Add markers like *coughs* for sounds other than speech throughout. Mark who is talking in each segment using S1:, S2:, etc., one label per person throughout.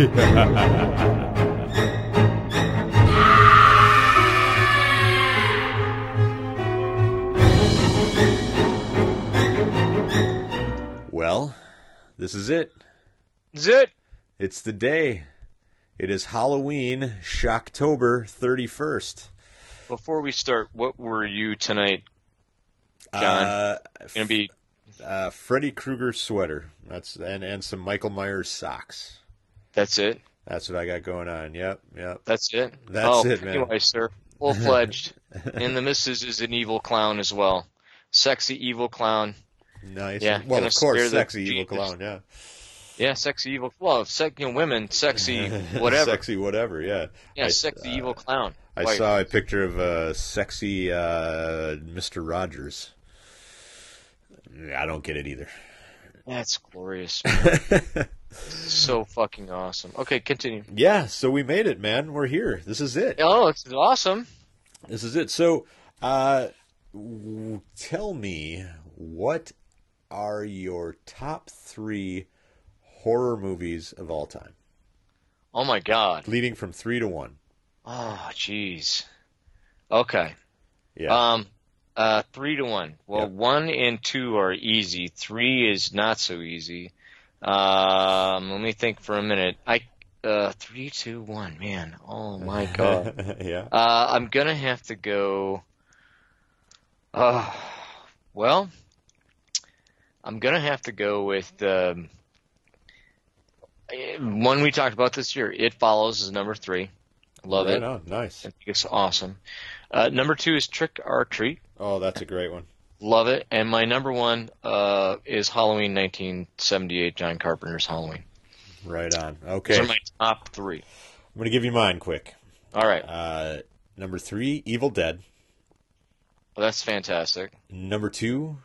S1: *laughs* well, this is it.
S2: Is it?
S1: It's the day. It is Halloween, Shocktober 31st.
S2: Before we start, what were you tonight? John,
S1: Uh,
S2: Gonna be
S1: uh, Freddy Krueger sweater. That's and and some Michael Myers socks.
S2: That's it.
S1: That's what I got going on. Yep, yep.
S2: That's it.
S1: That's
S2: oh,
S1: it, man.
S2: Anyway, sir, *laughs* full fledged, and the missus is an evil clown as well. Sexy evil clown.
S1: Nice.
S2: Yeah,
S1: well, of course, sexy evil clown. Yeah.
S2: Yeah, sexy evil. Well, sec, you know, women, sexy, *laughs* whatever.
S1: sexy whatever. Yeah.
S2: yeah,
S1: I-
S2: sexy
S1: uh,
S2: evil clown.
S1: I
S2: Like,
S1: saw a picture of a sexy uh, Mr. Rogers. I don't get it either.
S2: That's glorious. *laughs* so fucking awesome. Okay, continue.
S1: yeah, so we made it, man. We're here. This is it.
S2: Oh, it's awesome.
S1: This is it. So, uh, w- tell me, what are your top three horror movies of all time?
S2: Oh my god.
S1: Leading from three to one.
S2: Oh, jeez. Okay.
S1: Yeah.
S2: Um, uh, three to one. Well,
S1: Yep.
S2: one and two are easy. Three is not so easy. Um, let me think for a minute. I, uh, three, two, one. Man, oh my *laughs* god.
S1: yeah.
S2: Uh, I'm gonna have to go. Uh, well, I'm gonna have to go with um, eh, one we talked about this year. It follows is number three. Love
S1: right
S2: it.
S1: on. Nice.
S2: I think it's awesome. Uh, number two is Trick or Treat.
S1: Oh, that's a great one.
S2: Love it. And my number one uh, is Halloween 1978, John Carpenter's Halloween.
S1: Right on. Okay.
S2: Those are my top three.
S1: I'm going to give you mine quick.
S2: All right.
S1: Uh, number three, Evil Dead.
S2: Well, that's fantastic.
S1: Number two,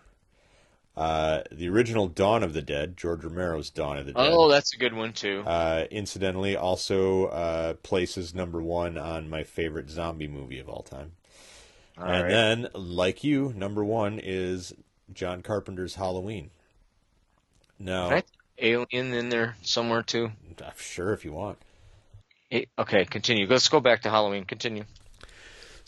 S1: uh, the original Dawn of the Dead, George Romero's Dawn of the Dead.
S2: Oh, that's a good one too.
S1: Uh, incidentally, also uh, places number one on my favorite zombie movie of all time.
S2: All
S1: and
S2: right.
S1: then, like you, number one is John Carpenter's Halloween. Now,
S2: Can I Alien in there somewhere too?
S1: I'm sure if you want.
S2: Eh, Okay, continue. Let's go back to Halloween. Continue.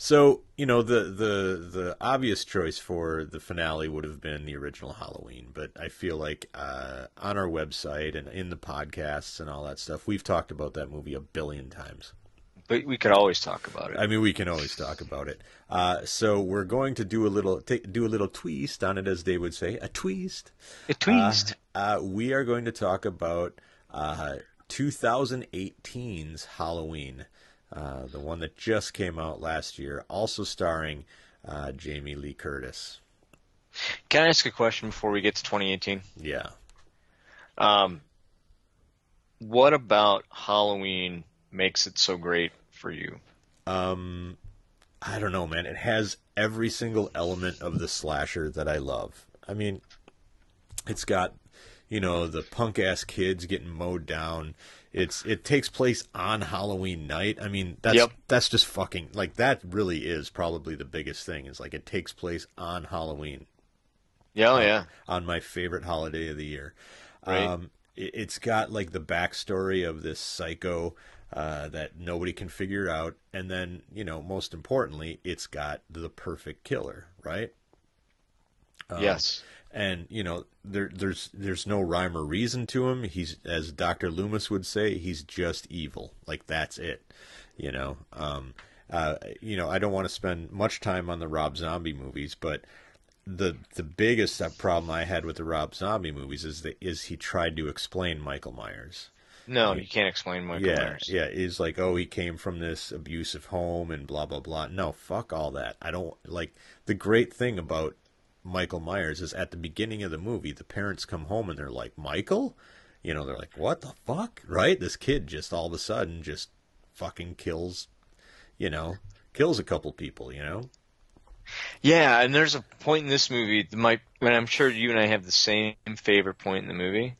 S1: So you know the the the obvious choice for the finale would have been the original Halloween, but I feel like uh, on our website and in the podcasts and all that stuff, we've talked about that movie a billion times.
S2: But we could always talk about it.
S1: I mean, we can always talk about it. Uh, so we're going to do a little take, do a little twist on it, as they would say, a twist.
S2: A twist.
S1: Uh, uh, we are going to talk about uh, 2018's Halloween, uh, the one that just came out last year, also starring uh, Jamie Lee Curtis.
S2: Can I ask a question before we get to 2018?
S1: Yeah.
S2: Um, what about Halloween makes it so great for you?
S1: Um, I don't know, man. It has every single element of the slasher that I love. I mean, it's got, you know, the punk ass kids getting mowed down. It's it takes place on Halloween night. I mean, that's
S2: Yep.
S1: that's just fucking like that. Really is probably the biggest thing. Is like it takes place on Halloween
S2: Yeah, oh, yeah.
S1: on my favorite holiday of the year.
S2: Right.
S1: Um, it, it's got like the backstory of this psycho uh, that nobody can figure out, and then you know, most importantly, it's got the perfect killer, right? Um,
S2: yes.
S1: and you know, there, there's there's no rhyme or reason to him. He's, as Doctor Loomis would say, he's just evil. Like that's it, you know. Um, uh, you know, I don't want to spend much time on the Rob Zombie movies, but the the biggest problem I had with the Rob Zombie movies is that is he tried to explain Michael Myers.
S2: No, you can't explain Michael
S1: yeah,
S2: Myers.
S1: yeah, is like, oh, he came from this abusive home and blah blah blah. No, fuck all that. I don't like the great thing about Michael Myers is at the beginning of the movie, the parents come home and they're like, Michael, you know, they're like, what the fuck, right? This kid just all of a sudden just fucking kills, you know, kills a couple people, you know.
S2: Yeah, and there's a point in this movie that might, and I'm sure you and I have the same favorite point in the movie.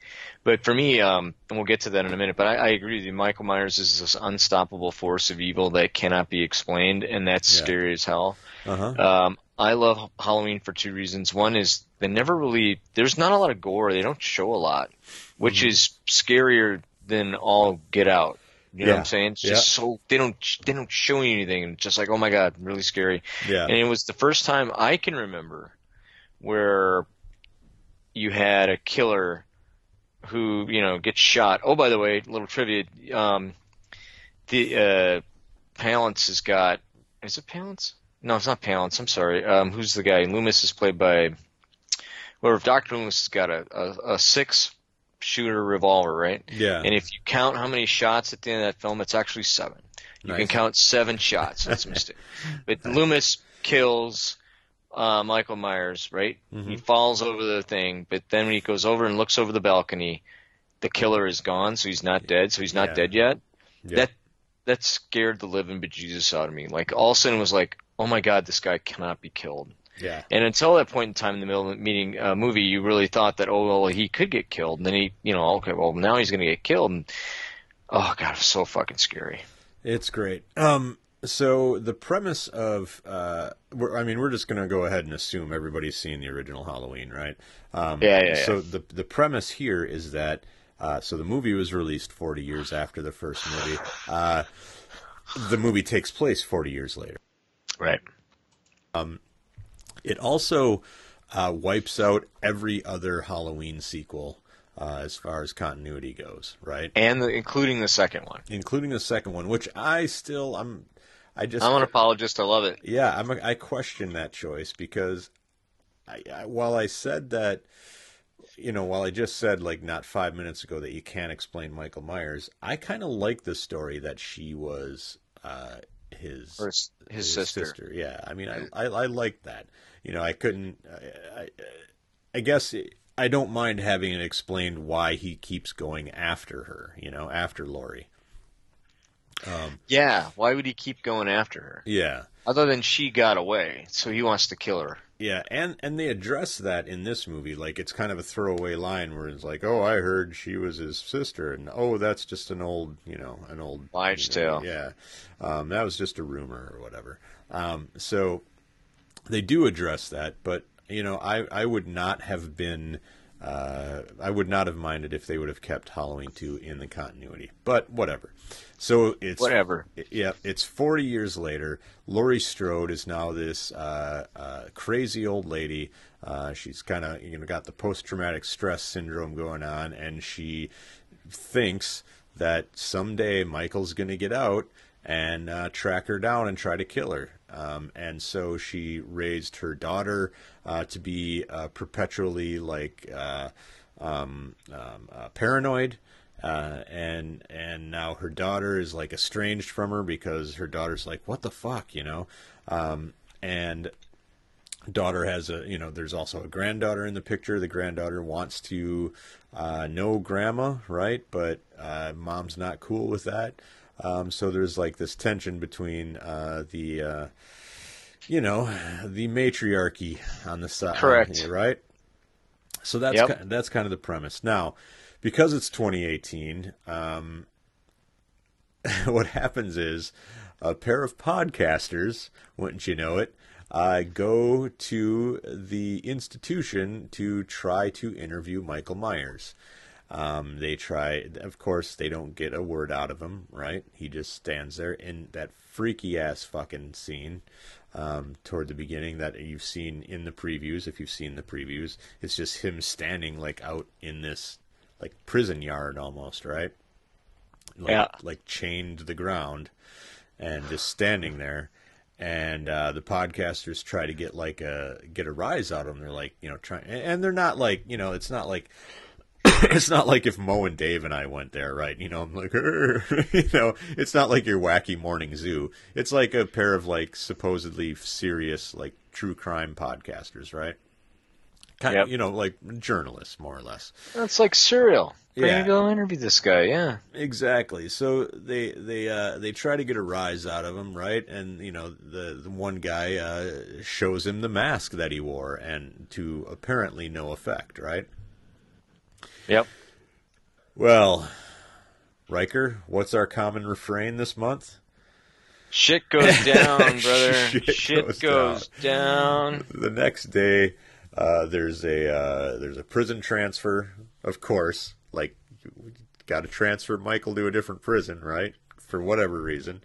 S2: But for me, um, and we'll get to that in a minute, but I, I agree with you. Michael Myers is this unstoppable force of evil that cannot be explained, and that's
S1: Yeah.
S2: scary as hell.
S1: Uh huh.
S2: Um, I love Halloween for two reasons. One is they never really, there's not a lot of gore. They don't show a lot, which
S1: Mm-hmm.
S2: is scarier than all get out. You know
S1: Yeah.
S2: what I'm saying? It's
S1: Yeah.
S2: just so they don't they don't show you anything. and It's just like oh my god, really scary.
S1: Yeah.
S2: And it was the first time I can remember where you had a killer who you know gets shot. Oh, by the way, little trivia: um, the uh, Palance has got is it Palance? No, it's not Palance. I'm sorry. Um, who's the guy? Loomis is played by. Or Doctor Loomis has got a, a, a six shooter revolver, right?
S1: Yeah.
S2: And if you count how many shots at the end of that film, it's actually seven. You can count seven shots. That's a mistake. *laughs* But Loomis kills uh, Michael Myers, right?
S1: Mm-hmm.
S2: He falls over the thing, but then when he goes over and looks over the balcony, the killer is gone, so he's not dead. So he's not
S1: Yeah.
S2: dead yet.
S1: Yeah.
S2: That that scared the living bejesus out of me. Like all of a sudden, it was like, oh my god, this guy cannot be killed.
S1: Yeah.
S2: And until that point in time in the middle of the meeting uh, movie, you really thought that oh well he could get killed, and then he you know okay well now he's going to get killed, and oh god, it was so fucking scary.
S1: It's great. Um, so the premise of, uh, we're, I mean, we're just going to go ahead and assume everybody's seen the original Halloween, right? Um,
S2: Yeah, yeah,
S1: So
S2: yeah.
S1: the the premise here is that, uh, so the movie was released 40 years after the first movie. Uh, the movie takes place 40 years later.
S2: Right.
S1: It also uh, wipes out every other Halloween sequel uh, as far as continuity goes, right?
S2: And the, including the second one.
S1: Including the second one, which I still, I'm, I just,
S2: I'm an apologist. I love it.
S1: Yeah, I'm a, I question that choice because I, I, while I said that, you know, while I just said like not five minutes ago that you can't explain Michael Myers, I kind of like the story that she was uh, his
S2: his, his sister.
S1: Yeah, I mean, I I, I like that. You know, I couldn't. I, I, I guess I don't mind having it explained why he keeps going after her. You know, after Laurie.
S2: Yeah. Why would he keep going after her?
S1: Yeah.
S2: Other than she got away, so he wants to kill her.
S1: Yeah, and and they address that in this movie. Like it's kind of a throwaway line where it's like, "Oh, I heard she was his sister," and "Oh, that's just an old, you know, an old
S2: Wives'
S1: you know,
S2: tale.
S1: Yeah, um, that was just a rumor or whatever. Um, so they do address that, but you know, I I would not have been. Uh, I would not have minded if they would have kept Halloween 2 in the continuity, but whatever. So it's
S2: Whatever.
S1: yeah, it's 40 years later. Laurie Strode is now this uh, uh, crazy old lady. Uh, she's kind of you know got the post traumatic stress syndrome going on, and she thinks that someday Michael's going to get out and uh, track her down and try to kill her. Um, and so she raised her daughter uh, to be uh, perpetually like uh, um, um, uh, paranoid. Uh, and and now her daughter is like estranged from her because her daughter's like, what the fuck, you know? Um, and daughter has a you know there's also a granddaughter in the picture the granddaughter wants to uh, know grandma right but mom's not cool with that um, so there's like this tension between uh, the uh, you know the matriarchy on the side
S2: Correct.
S1: right so that's
S2: Yep.
S1: ki- that's kind of the premise now because it's 2018 um, *laughs* what happens is a pair of podcasters, wouldn't you know it, uh, go to the institution to try to interview Michael Myers. Um, they try, of course, they don't get a word out of him, right? He just stands there in that freaky ass fucking scene um, toward the beginning that you've seen in the previews. If you've seen the previews, it's just him standing like out in this like prison yard almost, right? like,
S2: Yeah.
S1: like chained to the ground and just standing there. And uh, the podcasters try to get like a get a rise out of them. They're like, you know, trying, and they're not like, you know, it's not like *laughs* it's not like if Mo and Dave and I went there, right? You know, I'm like, *laughs* you know, it's not like your wacky morning zoo. It's like a pair of like supposedly serious like true crime podcasters, right? Kind
S2: Yep.
S1: of, you know, like journalists more or less.
S2: That's like surreal. We're
S1: Yeah.
S2: go interview this guy. Yeah.
S1: Exactly. So they they uh, they try to get a rise out of him, right? And you know the the one guy uh, shows him the mask that he wore, and to apparently no effect, right?
S2: Yep.
S1: Well, Riker, what's our common refrain this month?
S2: Shit goes *laughs* down, brother.
S1: Shit
S2: Shit,
S1: goes
S2: goes, down.
S1: The next day, uh, there's a uh, there's a prison transfer, of course. Like, got to transfer Michael to a different prison, right? For whatever reason,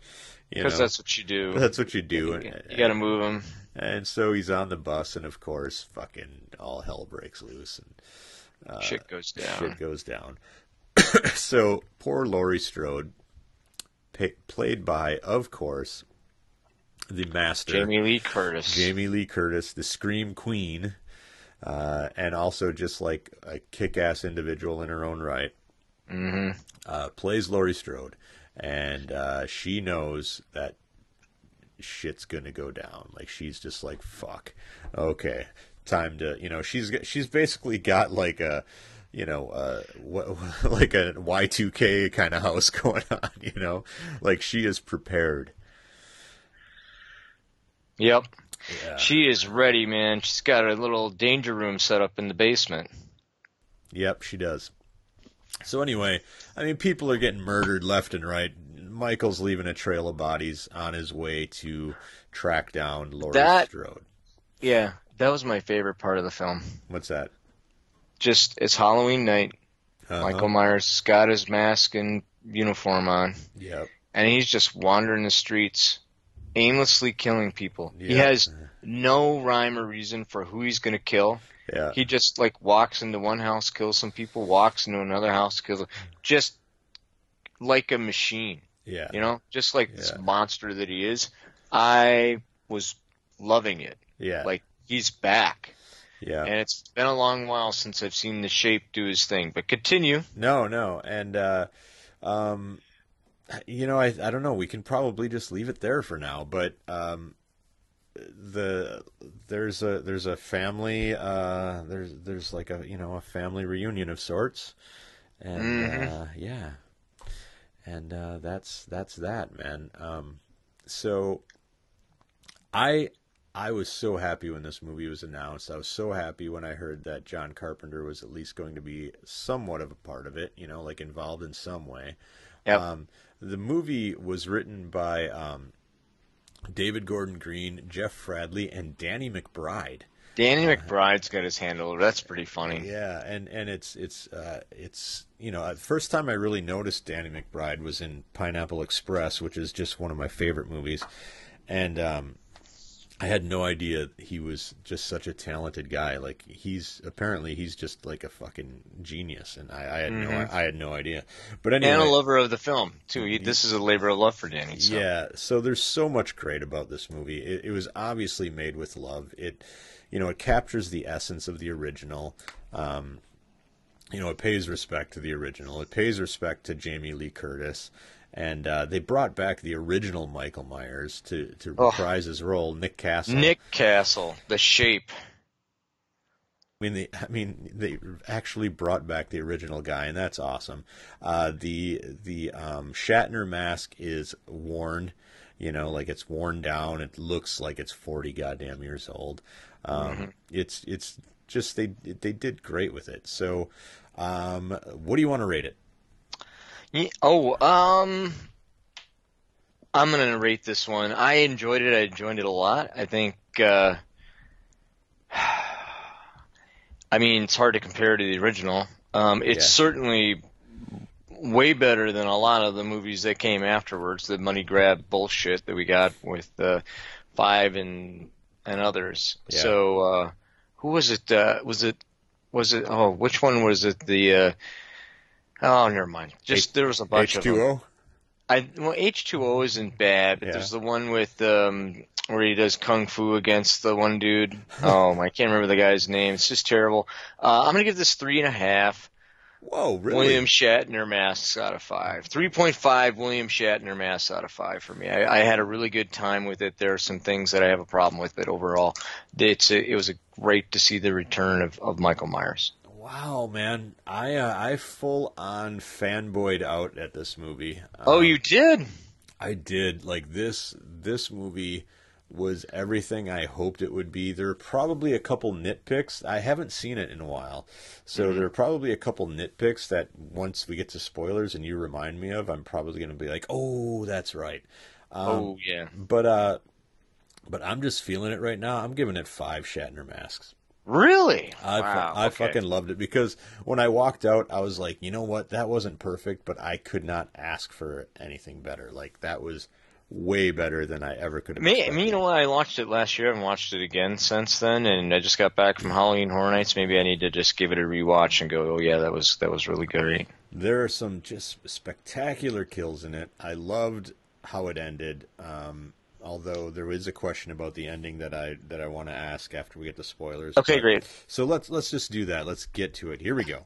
S2: because that's what you do.
S1: That's what you do.
S2: You, you got to move him.
S1: And so he's on the bus, and of course, fucking all hell breaks loose, and
S2: uh, shit goes down.
S1: Shit goes down. *coughs* so poor Laurie Strode, pay, played by, of course, the master
S2: Jamie Lee Curtis.
S1: Jamie Lee Curtis, the Scream Queen, uh, and also just like a kick-ass individual in her own right.
S2: Mm-hmm.
S1: Uh, plays Laurie Strode, and uh, she knows that shit's gonna go down. Like she's just like, fuck, okay, time to, you know, she's she's basically got like a you know, uh, what, *laughs* like a Y2K kind of house *laughs* going on, you know, like she is prepared.
S2: Yep. Yeah. She is ready, man. She's got a little danger room set up in the basement.
S1: Yep, she does. So anyway, I mean, people are getting murdered left and right. Michael's leaving a trail of bodies on his way to track down Laurie that, Strode.
S2: Yeah, that was my favorite part of the film.
S1: What's that?
S2: Just it's Halloween night. Uh-huh. Michael Myers got his mask and uniform on.
S1: Yep.
S2: And he's just wandering the streets aimlessly killing people. Yeah. He has no rhyme or reason for who he's going to kill.
S1: Yeah.
S2: He just like walks into one house, kills some people, walks into another house, kills them. just like a machine.
S1: Yeah.
S2: You know, just like yeah. this monster that he is. I was loving it.
S1: Yeah.
S2: Like he's back.
S1: Yeah.
S2: And it's been a long while since I've seen the shape do his thing. But continue.
S1: No, no. And uh um you know, I I don't know. We can probably just leave it there for now. But um, the there's a there's a family uh, there's there's like a you know a family reunion of sorts, and mm-hmm. uh, yeah, and uh, that's that's that man. Um, so I I was so happy when this movie was announced. I was so happy when I heard that John Carpenter was at least going to be somewhat of a part of it, you know, like involved in some way.
S2: Yep.
S1: Um, the movie was written by um, David Gordon Green, Jeff Fradley, and Danny McBride.
S2: Danny uh, McBride's got his handle. That's pretty funny.
S1: Yeah, and and it's it's uh, it's you know, the first time I really noticed Danny McBride was in Pineapple Express, which is just one of my favorite movies, and um, I had no idea he was just such a talented guy. Like he's apparently he's just like a fucking genius, and I, I had mm-hmm. no I had no idea. But anyway,
S2: and a lover of the film too. He, this is a labor of love for Danny. So.
S1: Yeah, so there's so much great about this movie. It, it, was obviously made with love. It, you know, it captures the essence of the original. Um, you know, it pays respect to the original. It pays respect to Jamie Lee Curtis and uh, they brought back the original Michael Myers to to reprise oh. his role, Nick Castle.
S2: Nick Castle, the shape.
S1: I mean, they, I mean, they actually brought back the original guy, and that's awesome. Uh, the the um, Shatner mask is worn, you know, like it's worn down. It looks like it's forty goddamn years old. Um, mm-hmm. It's it's just they they did great with it. So, um, what do you want to rate it?
S2: Yeah, oh, um, I'm gonna rate this one. I enjoyed it. I enjoyed it a lot. I think. Uh, *sighs* I mean, it's hard to compare to the original. Um, it's yeah. certainly way better than a lot of the movies that came afterwards. The money grab bullshit that we got with uh, Five and and others. Yeah. So, uh, who was it? Uh, was it? Was it? Oh, which one was it? The uh, Oh, never mind. Just H- there was a bunch H2O? of H2O. I well, H2O isn't bad, but yeah. there's the one with um where he does kung fu against the one dude. *laughs* Oh, I can't remember the guy's name. It's just terrible. Uh, I'm gonna give this three and a half.
S1: Whoa, really?
S2: William Shatner masks out of five. 3.5 William Shatner masks out of five for me. I, I, had a really good time with it. There are some things that I have a problem with, but overall, it's a, it was a great to see the return of, of Michael Myers.
S1: Wow, man, I uh, I full on fanboyed out at this movie.
S2: Oh, um, you did?
S1: I did. Like this this movie was everything I hoped it would be. There are probably a couple nitpicks. I haven't seen it in a while, so mm-hmm. there are probably a couple nitpicks that once we get to spoilers and you remind me of, I'm probably going to be like, "Oh, that's right."
S2: Um, oh yeah.
S1: But uh, but I'm just feeling it right now. I'm giving it five Shatner masks.
S2: Really?
S1: I,
S2: wow.
S1: I
S2: okay.
S1: fucking loved it because when I walked out, I was like, you know what? That wasn't perfect, but I could not ask for anything better. Like that was way better than I ever could have.
S2: Me, me, you know what? I watched it last year. I haven't watched it again since then, and I just got back from Halloween Horror Nights. Maybe I need to just give it a rewatch and go, oh yeah, that was that was really great.
S1: There are some just spectacular kills in it. I loved how it ended. Um, although there is a question about the ending that I that I want to ask after we get the spoilers.
S2: Okay,
S1: But-
S2: great.
S1: So let's let's just do that. Let's get to it. Here we go.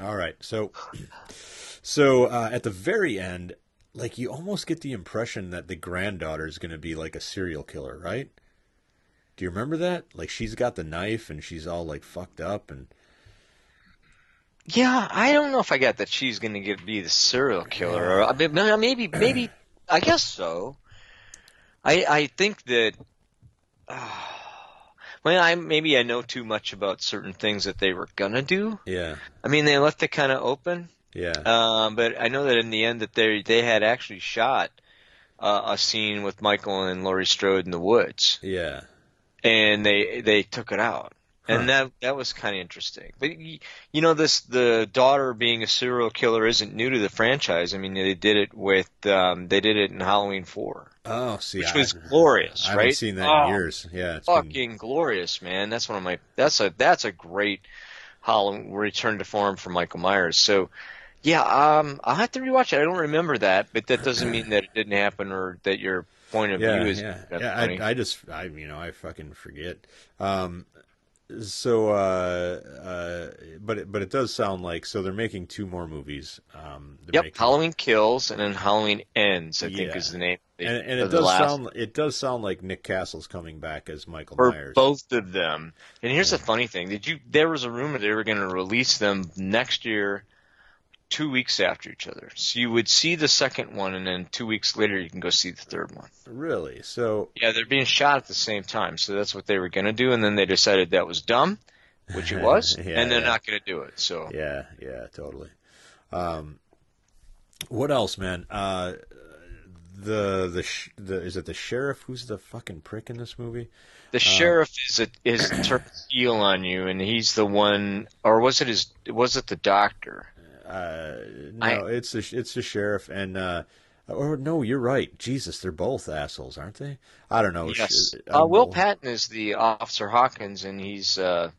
S1: All right. So *clears throat* so uh, at the very end, like you almost get the impression that the granddaughter is going to be like a serial killer, right? Do you remember that? Like she's got the knife and she's all like fucked up and
S2: Yeah, I don't know if I got that she's going to get be the serial killer. Or, I mean, maybe, maybe, I guess so. I I think that. Uh, well, I maybe I know too much about certain things that they were gonna do.
S1: yeah,
S2: I mean, they left it kind of open.
S1: Yeah,
S2: Um, but I know that in the end that they they had actually shot uh, a scene with Michael and Laurie Strode in the woods,
S1: yeah,
S2: and they they took it out,
S1: Huh.
S2: and that that was kind of interesting. But you know, this the daughter being a serial killer isn't new to the franchise. I mean, they did it with um, they did it in Halloween Four.
S1: Oh, see,
S2: which
S1: I,
S2: was glorious,
S1: I
S2: right?
S1: haven't seen that
S2: Oh,
S1: in years. Yeah, it's been,
S2: fucking glorious, man. That's one of my that's a that's a great Halloween return to form for Michael Myers. So yeah, um I'll have to rewatch it. I don't remember that, but that doesn't mean that it didn't happen or that your point of
S1: yeah,
S2: view is
S1: yeah, yeah. I, I just, I, you know, I fucking forget. Um, so, uh, uh, but it, but it does sound like so they're making two more movies. Um,
S2: Yep,
S1: making-
S2: Halloween Kills and then Halloween Ends, I think is the name.
S1: and, and it does
S2: last-
S1: sound, it does sound like Nick Castle's coming back as Michael
S2: for
S1: Myers.
S2: both of them. And here's the funny thing: did you? There was a rumor they were going to release them next year, two weeks after each other. So you would see the second one, and then two weeks later you can go see the third one.
S1: Really? So,
S2: Yeah, they're being shot at the same time, so that's what they were going to do, and then they decided that was dumb, which it *laughs* was,
S1: Yeah,
S2: and they're
S1: yeah.
S2: not going to do it. So
S1: Yeah, yeah, totally. Um, what else, man? Uh, the the sh- the is it the sheriff who's the fucking prick in this movie?
S2: the sheriff is a, is turned heel on you, and he's the one, or was it his? Was it the doctor?
S1: Uh, no,
S2: I-
S1: it's the it's the sheriff and uh, or no, you're right. Jesus, they're both assholes, aren't they? I don't know.
S2: Yes. Uh, Will Patton is the Officer Hawkins, and he's uh,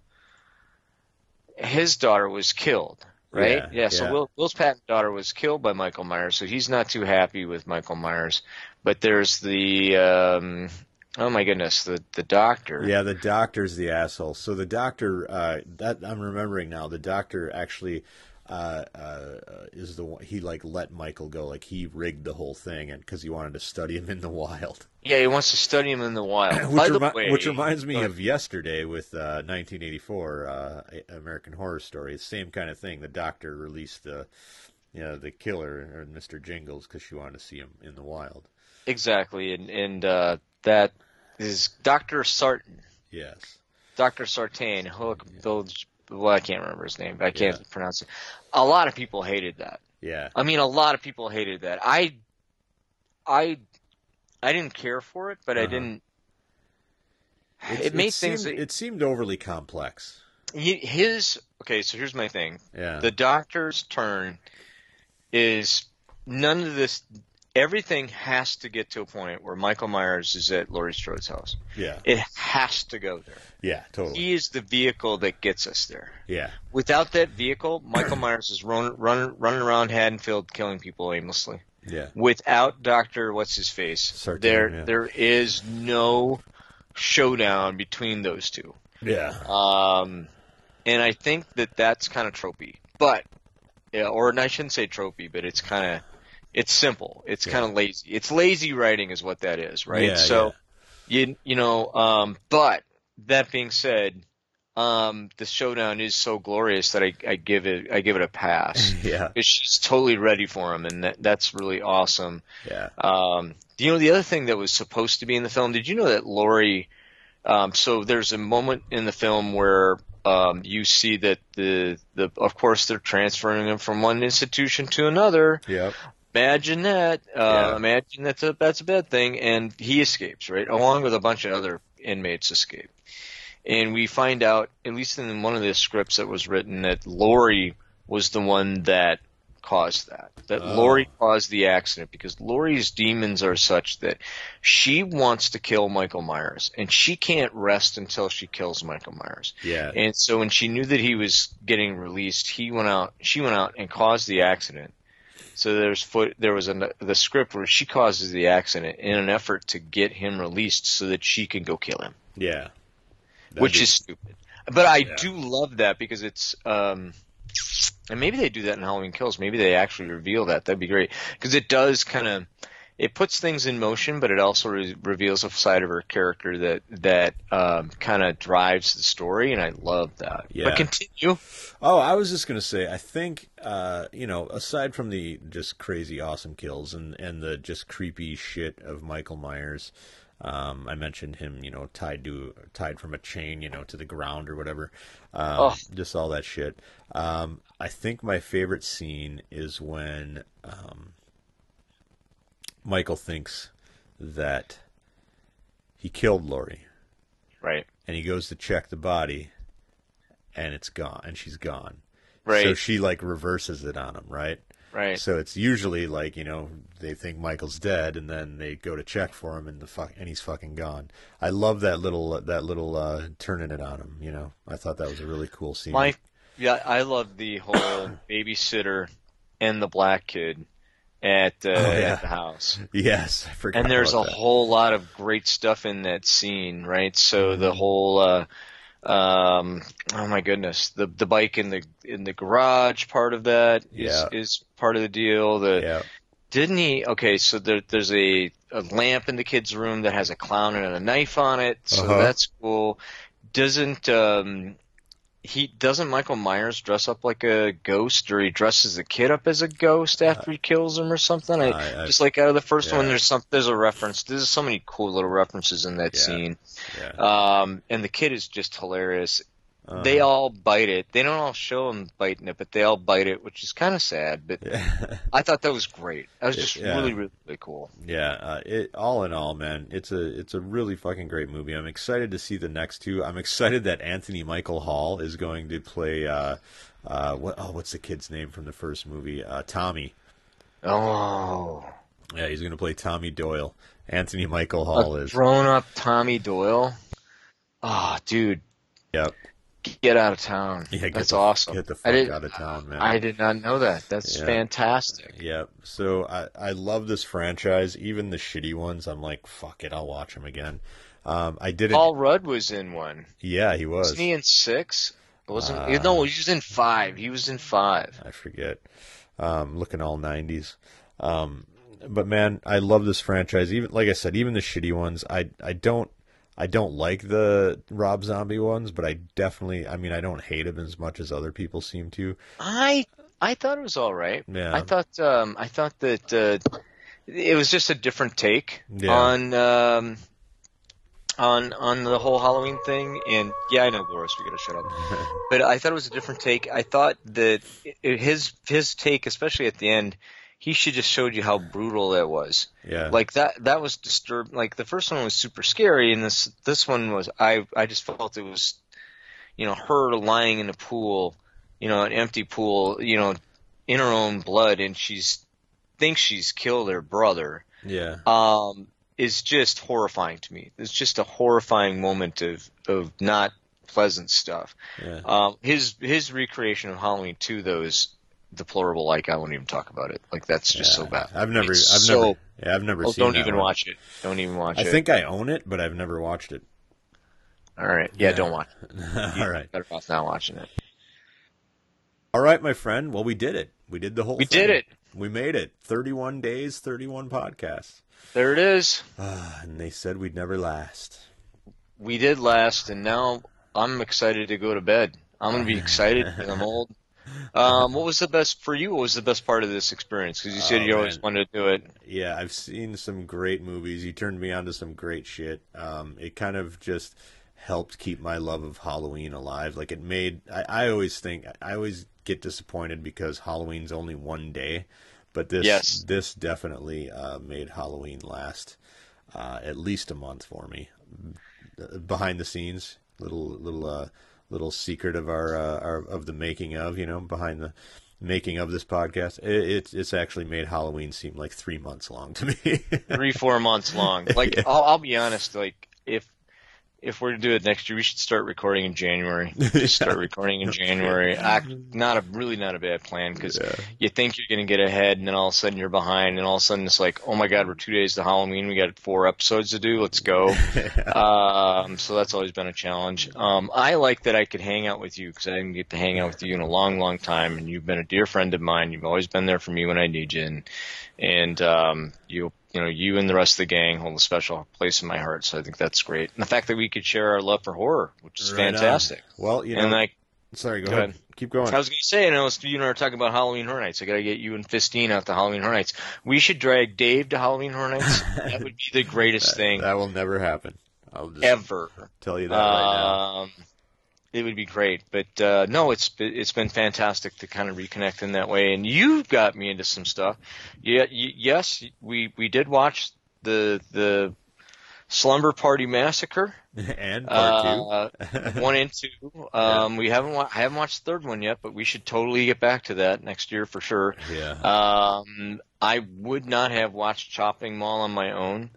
S2: his daughter was killed, right?
S1: Yeah,
S2: so
S1: yeah.
S2: Will, Will's Patton's daughter was killed by Michael Myers, so he's not too happy with Michael Myers. But there's the um, oh my goodness, the the doctor.
S1: Yeah, the doctor's the asshole. So the doctor, uh, that I'm remembering now. The doctor actually uh, uh, is the one he like let Michael go. Like he rigged the whole thing, and because he wanted to study him in the wild.
S2: Yeah, he wants to study him in the wild. *laughs*
S1: which,
S2: by the way,
S1: which reminds me
S2: Go
S1: of yesterday with uh, 1984 uh, American Horror Story. Same kind of thing. The doctor released the, you know, the killer or Mr. Jingles because she wanted to see him in the wild.
S2: exactly, and and uh, that is Doctor Sartain.
S1: Yes.
S2: Dr. Sartain, Hook, Bill, well, I can't remember his name. But I can't
S1: Yeah.
S2: pronounce it. A lot of people hated that.
S1: Yeah.
S2: I mean, a lot of people hated that. I, I, I didn't care for it, but I
S1: Uh-huh.
S2: didn't.
S1: It's-
S2: It made things.
S1: Seemed, it seemed overly complex.
S2: his okay. So here's my thing.
S1: Yeah.
S2: The doctor's turn is none of this. Everything has to get to a point where Michael Myers is at Laurie Strode's house.
S1: yeah.
S2: It has to go there.
S1: Yeah. Totally.
S2: He is the vehicle that gets us there.
S1: Yeah.
S2: Without that vehicle, Michael *coughs* Myers is run, run, running around Haddonfield killing people aimlessly.
S1: Yeah.
S2: Without Doctor What's His Face,
S1: Sartain,
S2: there
S1: yeah.
S2: there is no showdown between those two.
S1: Yeah.
S2: Um, and I think that that's kind of tropey, but yeah, or and I shouldn't say tropey, but it's kind of it's simple. It's
S1: Yeah.
S2: kind of lazy. It's lazy writing, is what that is, right?
S1: Yeah,
S2: so you you know, um, but that being said, um, the showdown is so glorious that I, I give it I give it a pass. *laughs*
S1: Yeah.
S2: Because she's totally ready for him, and that, that's really awesome.
S1: Yeah.
S2: Um, do you know the other thing that was supposed to be in the film? Did you know that Laurie Um, so there's a moment in the film where um, you see that the the of course they're transferring him from one institution to another.
S1: Yep.
S2: Imagine that. Uh,
S1: Yeah.
S2: Imagine that's a that's a bad thing, and he escapes right along with a bunch of other inmates escape. And we find out, at least in one of the scripts that was written, that Laurie was the one that caused that. That
S1: Oh.
S2: Laurie caused the accident because Laurie's demons are such that she wants to kill Michael Myers, and she can't rest until she kills Michael Myers.
S1: Yeah.
S2: And so when she knew that he was getting released, he went out. She went out and caused the accident. So there's foot. There was a the script where she causes the accident in an effort to get him released so that she can go kill him,
S1: yeah. That'd
S2: which
S1: be-
S2: is stupid. But I
S1: Yeah.
S2: do love that because it's. um and maybe they do that in Halloween Kills. Maybe they actually reveal that. That'd be great because it does kind of it puts things in motion, but it also re- reveals a side of her character that that um, kind of drives the story, and I love that.
S1: Yeah.
S2: But continue.
S1: Oh, I was just gonna say, I think, uh, you know, aside from the just crazy awesome kills and and the just creepy shit of Michael Myers, um, I mentioned him, you know, tied to tied from a chain, you know, to the ground or whatever, um,
S2: Oh.
S1: just all that shit. Um, I think my favorite scene is when um, Michael thinks that he killed Laurie
S2: Right.
S1: and he goes to check the body and it's gone and she's gone
S2: Right.
S1: so she like reverses it on him right
S2: Right.
S1: so it's usually like you know they think michael's dead and then they go to check for him and the fuck and he's fucking gone i love that little that little uh turning it on him you know i thought that was a really cool scene
S2: My yeah, I love the whole *coughs* babysitter and the black kid at uh,
S1: Oh, yeah.
S2: at the house.
S1: yes i forgot
S2: and there's a
S1: that.
S2: whole lot of great stuff in that scene, right? So
S1: Mm-hmm.
S2: the whole, uh, um, oh my goodness, the the bike in the in the garage part of that is
S1: Yeah.
S2: is part of the deal. The
S1: yeah
S2: didn't he? Okay, so there, there's a a lamp in the kid's room that has a clown and a knife on it, so
S1: Uh-huh.
S2: that's cool. Doesn't um he doesn't Michael Myers dress up like a ghost, or he dresses the kid up as a ghost after he kills him or something? I,
S1: I- I-
S2: just like out of the first one, there's some there's a reference. There's so many cool little references in that
S1: Yeah.
S2: scene.
S1: yeah
S2: Um, and the kid is just hilarious.
S1: Uh-huh.
S2: They all bite it. They don't all show them biting it, but they all bite it, which is kind of sad. But *laughs*
S1: yeah
S2: I thought that was great. That was just
S1: Yeah.
S2: really, really, really cool.
S1: Yeah, uh, it all in all, man, it's a it's a really fucking great movie. I'm excited to see the next two. I'm excited that Anthony Michael Hall is going to play. Uh, uh, what? Oh, what's the kid's name from the first movie? Uh, Tommy.
S2: Oh,
S1: Yeah, he's going to play Tommy Doyle. Anthony Michael Hall
S2: a
S1: is.
S2: grown-up Tommy Doyle. Oh, dude,
S1: Yep.
S2: Get out of town.
S1: Yeah,
S2: That's
S1: the,
S2: awesome.
S1: Get the fuck out of town, man.
S2: I did not know that. That's
S1: Yeah.
S2: fantastic.
S1: Yeah. So I I love this franchise. Even the shitty ones, I'm like, fuck it, I'll watch them again. Um, I did.
S2: Paul Rudd was in one.
S1: yeah, he was.
S2: Wasn't he in six? Wasn't
S1: Uh,
S2: no? He was in five. He was in five.
S1: I forget. Um, looking all '90s. Um, but man, I love this franchise. Even like I said, even the shitty ones. I I don't I don't like the Rob Zombie ones, but I definitely. I mean, I don't hate him as much as other people seem to.
S2: I I thought it was all right.
S1: Yeah.
S2: I thought um, I thought that uh, it was just a different take
S1: Yeah.
S2: on um, on on the whole Halloween thing. And yeah, I know Boris, we gotta shut up. *laughs* but I thought it was a different take. I thought that his his take, especially at the end, he should just showed you how brutal that was.
S1: Yeah.
S2: Like that that was disturbing. Like the first one was super scary, and this this one was I I just felt it was, you know, her lying in a pool, you know, an empty pool, you know, in her own blood, and she's thinks she's killed her brother.
S1: yeah.
S2: Um, is just horrifying to me. It's just a horrifying moment of of not pleasant stuff.
S1: Yeah.
S2: Um, his his recreation of Halloween two though is deplorable. Like I won't even talk about it. Like that's just so bad.
S1: I've never.
S2: It's
S1: I've
S2: so-
S1: never. Yeah, I've never
S2: Oh,
S1: seen.
S2: don't even
S1: one.
S2: watch it. Don't even watch
S1: I
S2: it.
S1: I think I own it, but I've never watched it.
S2: All right. Yeah,
S1: Yeah.
S2: don't watch. *laughs*
S1: All right.
S2: Better off not watching it.
S1: All right, my friend. Well, we did it. We did the whole.
S2: We
S1: thing.
S2: did it.
S1: We made it. Thirty-one days, thirty-one podcasts.
S2: There it is.
S1: Ah, and they said we'd never last.
S2: We did last, and now I'm excited to go to bed. I'm gonna be *laughs* excited because I'm old. Um, what was the best for you? What was the best part of this experience? Because you said
S1: Oh,
S2: you always
S1: man.
S2: wanted to do it.
S1: Yeah, I've seen some great movies. You turned me on to some great shit. Um, it kind of just helped keep my love of Halloween alive. Like it made. I, I always think. I always get disappointed because Halloween's only one day, but this
S2: Yes.
S1: this definitely uh, made Halloween last uh, at least a month for me. Behind the scenes, little little uh, little secret of our, uh, our of the making of you know behind the making of this podcast. It, it's it's actually made Halloween seem like three months long to me.
S2: Three, four months long. *laughs* Like I'll, I'll be honest. Like if if we're to do it next year, we should start recording in January. *laughs* Just start recording in January. I, not a really not a bad plan because
S1: Yeah.
S2: you think you're going to get ahead, and then all of a sudden you're behind, and all of a sudden it's like, oh my god, we're two days to Halloween. We got four episodes to do. Let's go. *laughs* um, so that's always been a challenge. Um, I like that I could hang out with you because I didn't get to hang out with you in a long, long time, and you've been a dear friend of mine. You've always been there for me when I need you, and and um, you you know you and the rest of the gang hold a special place in my heart. So I think that's great, and the fact that we could share our love for horror, which is
S1: Right on.
S2: fantastic.
S1: Well, you know,
S2: and like
S1: sorry, go,
S2: Go
S1: ahead.
S2: ahead.
S1: Keep going.
S2: I was going to say, and I was, you and I are talking about Halloween Horror Nights. I got to get you and Fistine out to Halloween Horror Nights. We should drag Dave to Halloween Horror Nights. *laughs* that would be the greatest thing
S1: That will never happen. I'll just
S2: ever.
S1: tell you that right now.
S2: Um, It would be great, but uh, no, it's it's been fantastic to kind of reconnect in that way. And you've got me into some stuff. Yeah, y- yes, we we did watch the the Slumber Party Massacre. *laughs*
S1: and part
S2: Uh, *laughs* one and two. *laughs* Um, We haven't wa- I haven't watched the third one yet, but we should totally get back to that next year for sure.
S1: Yeah.
S2: Um, I would not have watched Chopping Mall on my own.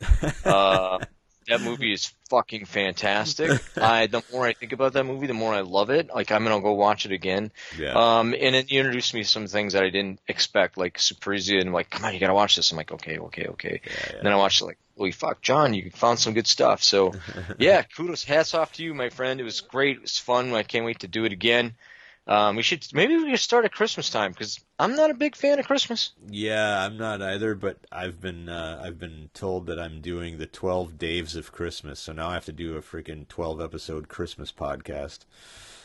S2: Uh, that movie is fucking fantastic. *laughs* I the more I think about that movie, the more I love it. Like I'm gonna go watch it again.
S1: yeah.
S2: Um, and it introduced me to some things that I didn't expect, like Suspiria, and like, come on, you gotta watch this. I'm like, okay, okay, okay.
S1: yeah, yeah.
S2: And then I watched it, like, holy fuck, John, you found some good stuff. So, *laughs* yeah, kudos, hats off to you, my friend. It was great. It was fun. I can't wait to do it again. Um, we should maybe we should start at Christmas time because I'm not a big fan of Christmas.
S1: Yeah, I'm not either, but I've been uh, I've been told that I'm doing the 12 Daves of Christmas, so now I have to do a freaking 12 episode Christmas podcast.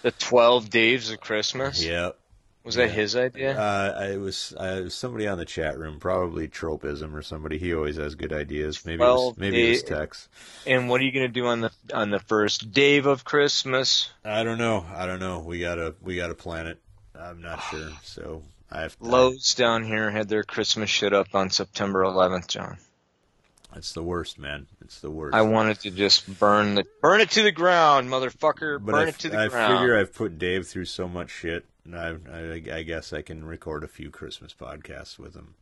S2: The Twelve Daves of Christmas.
S1: Yep.
S2: Was that
S1: Yeah.
S2: his idea?
S1: Uh, I- it was uh, it was somebody on the chat room, probably Tropism or somebody. He always has good ideas. Maybe it was,
S2: 12
S1: maybe it was Tex.
S2: and what are you gonna do on the on the first day of Christmas?
S1: I don't know. I don't know. We gotta we gotta plan it. I'm not sure. So I have to,
S2: Lowe's down here had their Christmas shit up on September 11th, John.
S1: It's the worst, man. It's the worst.
S2: I wanted to just burn the burn it to the ground, motherfucker.
S1: But
S2: burn
S1: I,
S2: it to the
S1: I
S2: ground.
S1: I figure I've put Dave through so much shit, I, I, I guess I can record a few Christmas podcasts with him.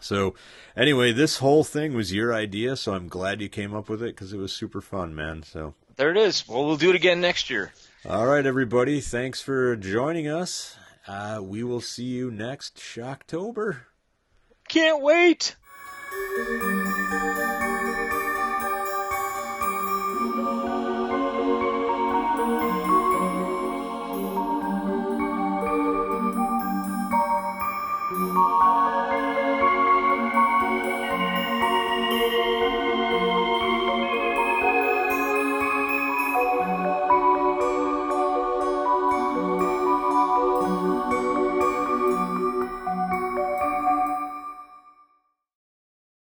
S1: So, anyway, this whole thing was your idea, so I'm glad you came up with it because it was super fun, man. So,
S2: There it is. Well, we'll do it again next year.
S1: all right, everybody, thanks for joining us. Uh, we will see you next Shocktober.
S2: Can't wait.